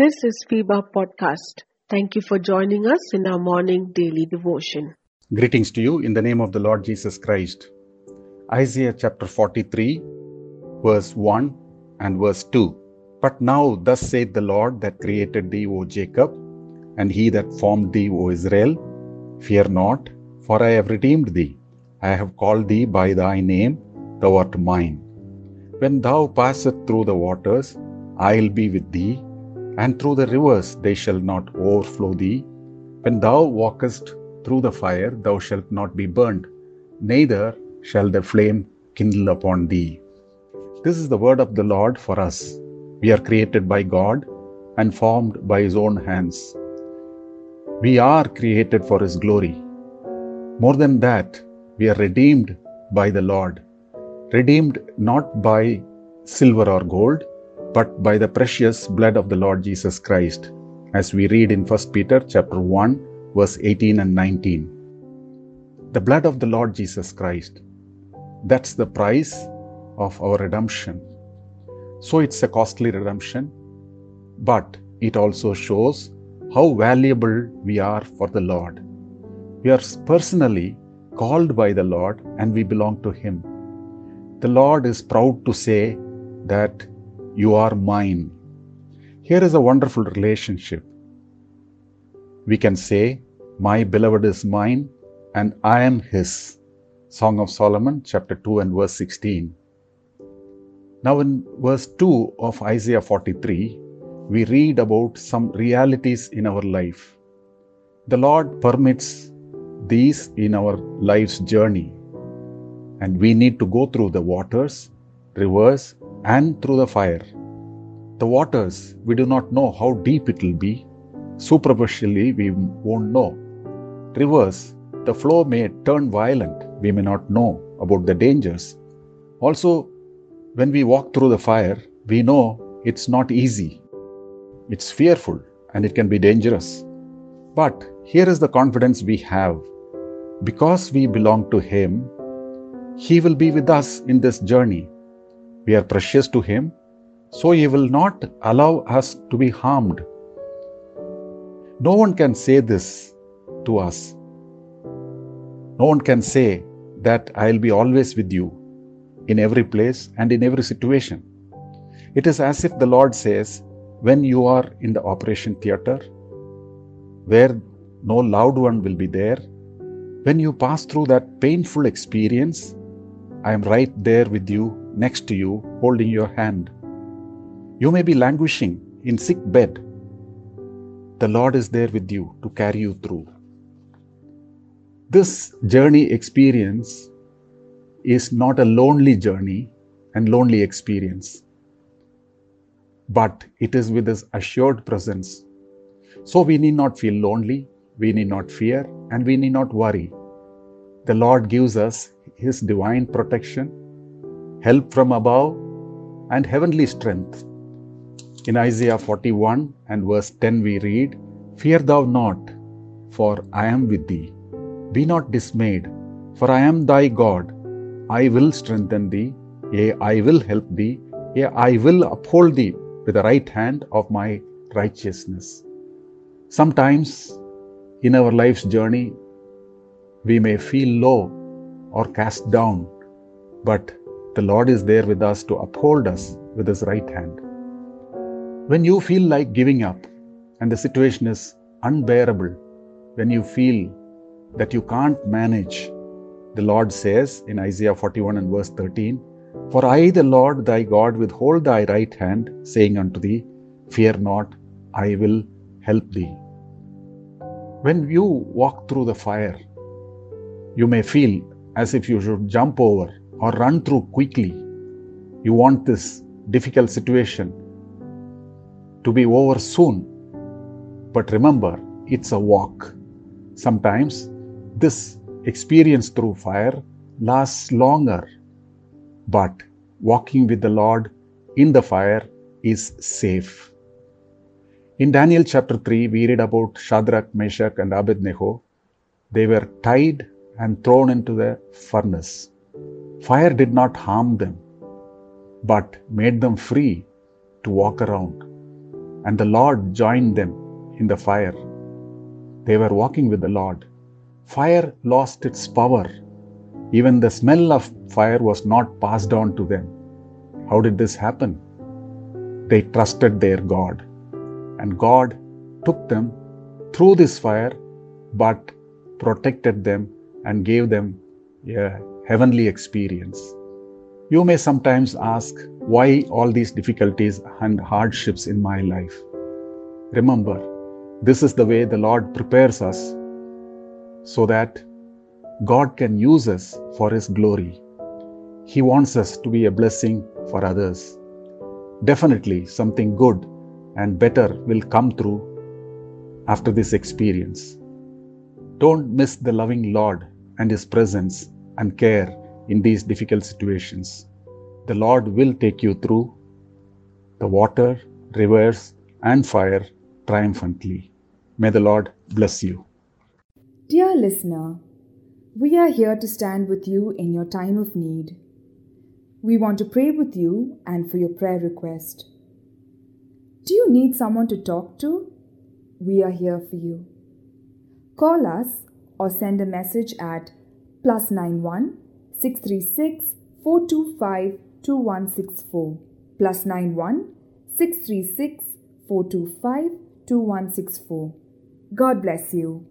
This is FEBA Podcast. Thank you for joining us in our morning daily devotion. Greetings to you in the name of the Lord Jesus Christ. Isaiah chapter 43, verse 1 and verse 2. But now, thus saith the Lord that created thee, O Jacob, and he that formed thee, O Israel, fear not, for I have redeemed thee. I have called thee by thy name, thou art mine. When thou passest through the waters, I will be with thee and through the rivers they shall not overflow thee. When thou walkest through the fire, thou shalt not be burned, neither shall the flame kindle upon thee. This is the word of the Lord for us. We are created by God and formed by His own hands. We are created for His glory. More than that, we are redeemed by the Lord. Redeemed not by silver or gold, but by the precious blood of the Lord Jesus Christ, as we read in 1 Peter chapter 1 verse 18 and 19. The blood of the Lord Jesus Christ. That's the price of our redemption. So it's a costly redemption, but it also shows how valuable we are for the Lord. We are personally called by the Lord and we belong to Him. The Lord is proud to say that you are mine. Here is a wonderful relationship. We can say, My beloved is mine and I am his. Song of Solomon, chapter 2 and verse 16. Now, in verse 2 of Isaiah 43, we read about some realities in our life. The Lord permits these in our life's journey, and we need to go through the waters, rivers, and through the fire. The waters, we do not know how deep it will be. Superficially, we won't know. Rivers, the flow may turn violent. We may not know about the dangers. Also, when we walk through the fire, we know it's not easy. It's fearful and it can be dangerous. But here is the confidence we have. Because we belong to Him, He will be with us in this journey we are precious to Him, so He will not allow us to be harmed. No one can say this to us. No one can say that I'll be always with you in every place and in every situation. It is as if the Lord says, when you are in the operation theater, where no loved one will be there, when you pass through that painful experience, I am right there with you next to you, holding your hand. You may be languishing in sick bed. The Lord is there with you to carry you through. This journey experience is not a lonely journey and lonely experience, but it is with His assured presence. So we need not feel lonely, we need not fear, and we need not worry. The Lord gives us His divine protection help from above, and heavenly strength. In Isaiah 41 and verse 10, we read, Fear thou not, for I am with thee. Be not dismayed, for I am thy God. I will strengthen thee, yea, I will help thee, yea, I will uphold thee with the right hand of my righteousness. Sometimes in our life's journey, we may feel low or cast down, but the Lord is there with us to uphold us with His right hand. When you feel like giving up and the situation is unbearable, when you feel that you can't manage, the Lord says in Isaiah 41 and verse 13, For I, the Lord thy God, withhold thy right hand, saying unto thee, Fear not, I will help thee. When you walk through the fire, you may feel as if you should jump over or run through quickly. You want this difficult situation to be over soon. But remember, it's a walk. Sometimes this experience through fire lasts longer, but walking with the Lord in the fire is safe. In Daniel chapter 3, we read about Shadrach, Meshach, and Abednego. They were tied and thrown into the furnace. Fire did not harm them, but made them free to walk around. And the Lord joined them in the fire. They were walking with the Lord. Fire lost its power. Even the smell of fire was not passed on to them. How did this happen? They trusted their God. And God took them through this fire, but protected them and gave them a heavenly experience. You may sometimes ask, why all these difficulties and hardships in my life? Remember, this is the way the Lord prepares us so that God can use us for His glory. He wants us to be a blessing for others. Definitely, something good and better will come through after this experience. Don't miss the loving Lord and His presence and care in these difficult situations. The Lord will take you through the water, rivers, and fire triumphantly. May the Lord bless you. Dear listener, we are here to stand with you in your time of need. We want to pray with you and for your prayer request. Do you need someone to talk to? We are here for you. Call us or send a message at plus 91 636 425 2164 plus 91 636 425 2164. God bless you.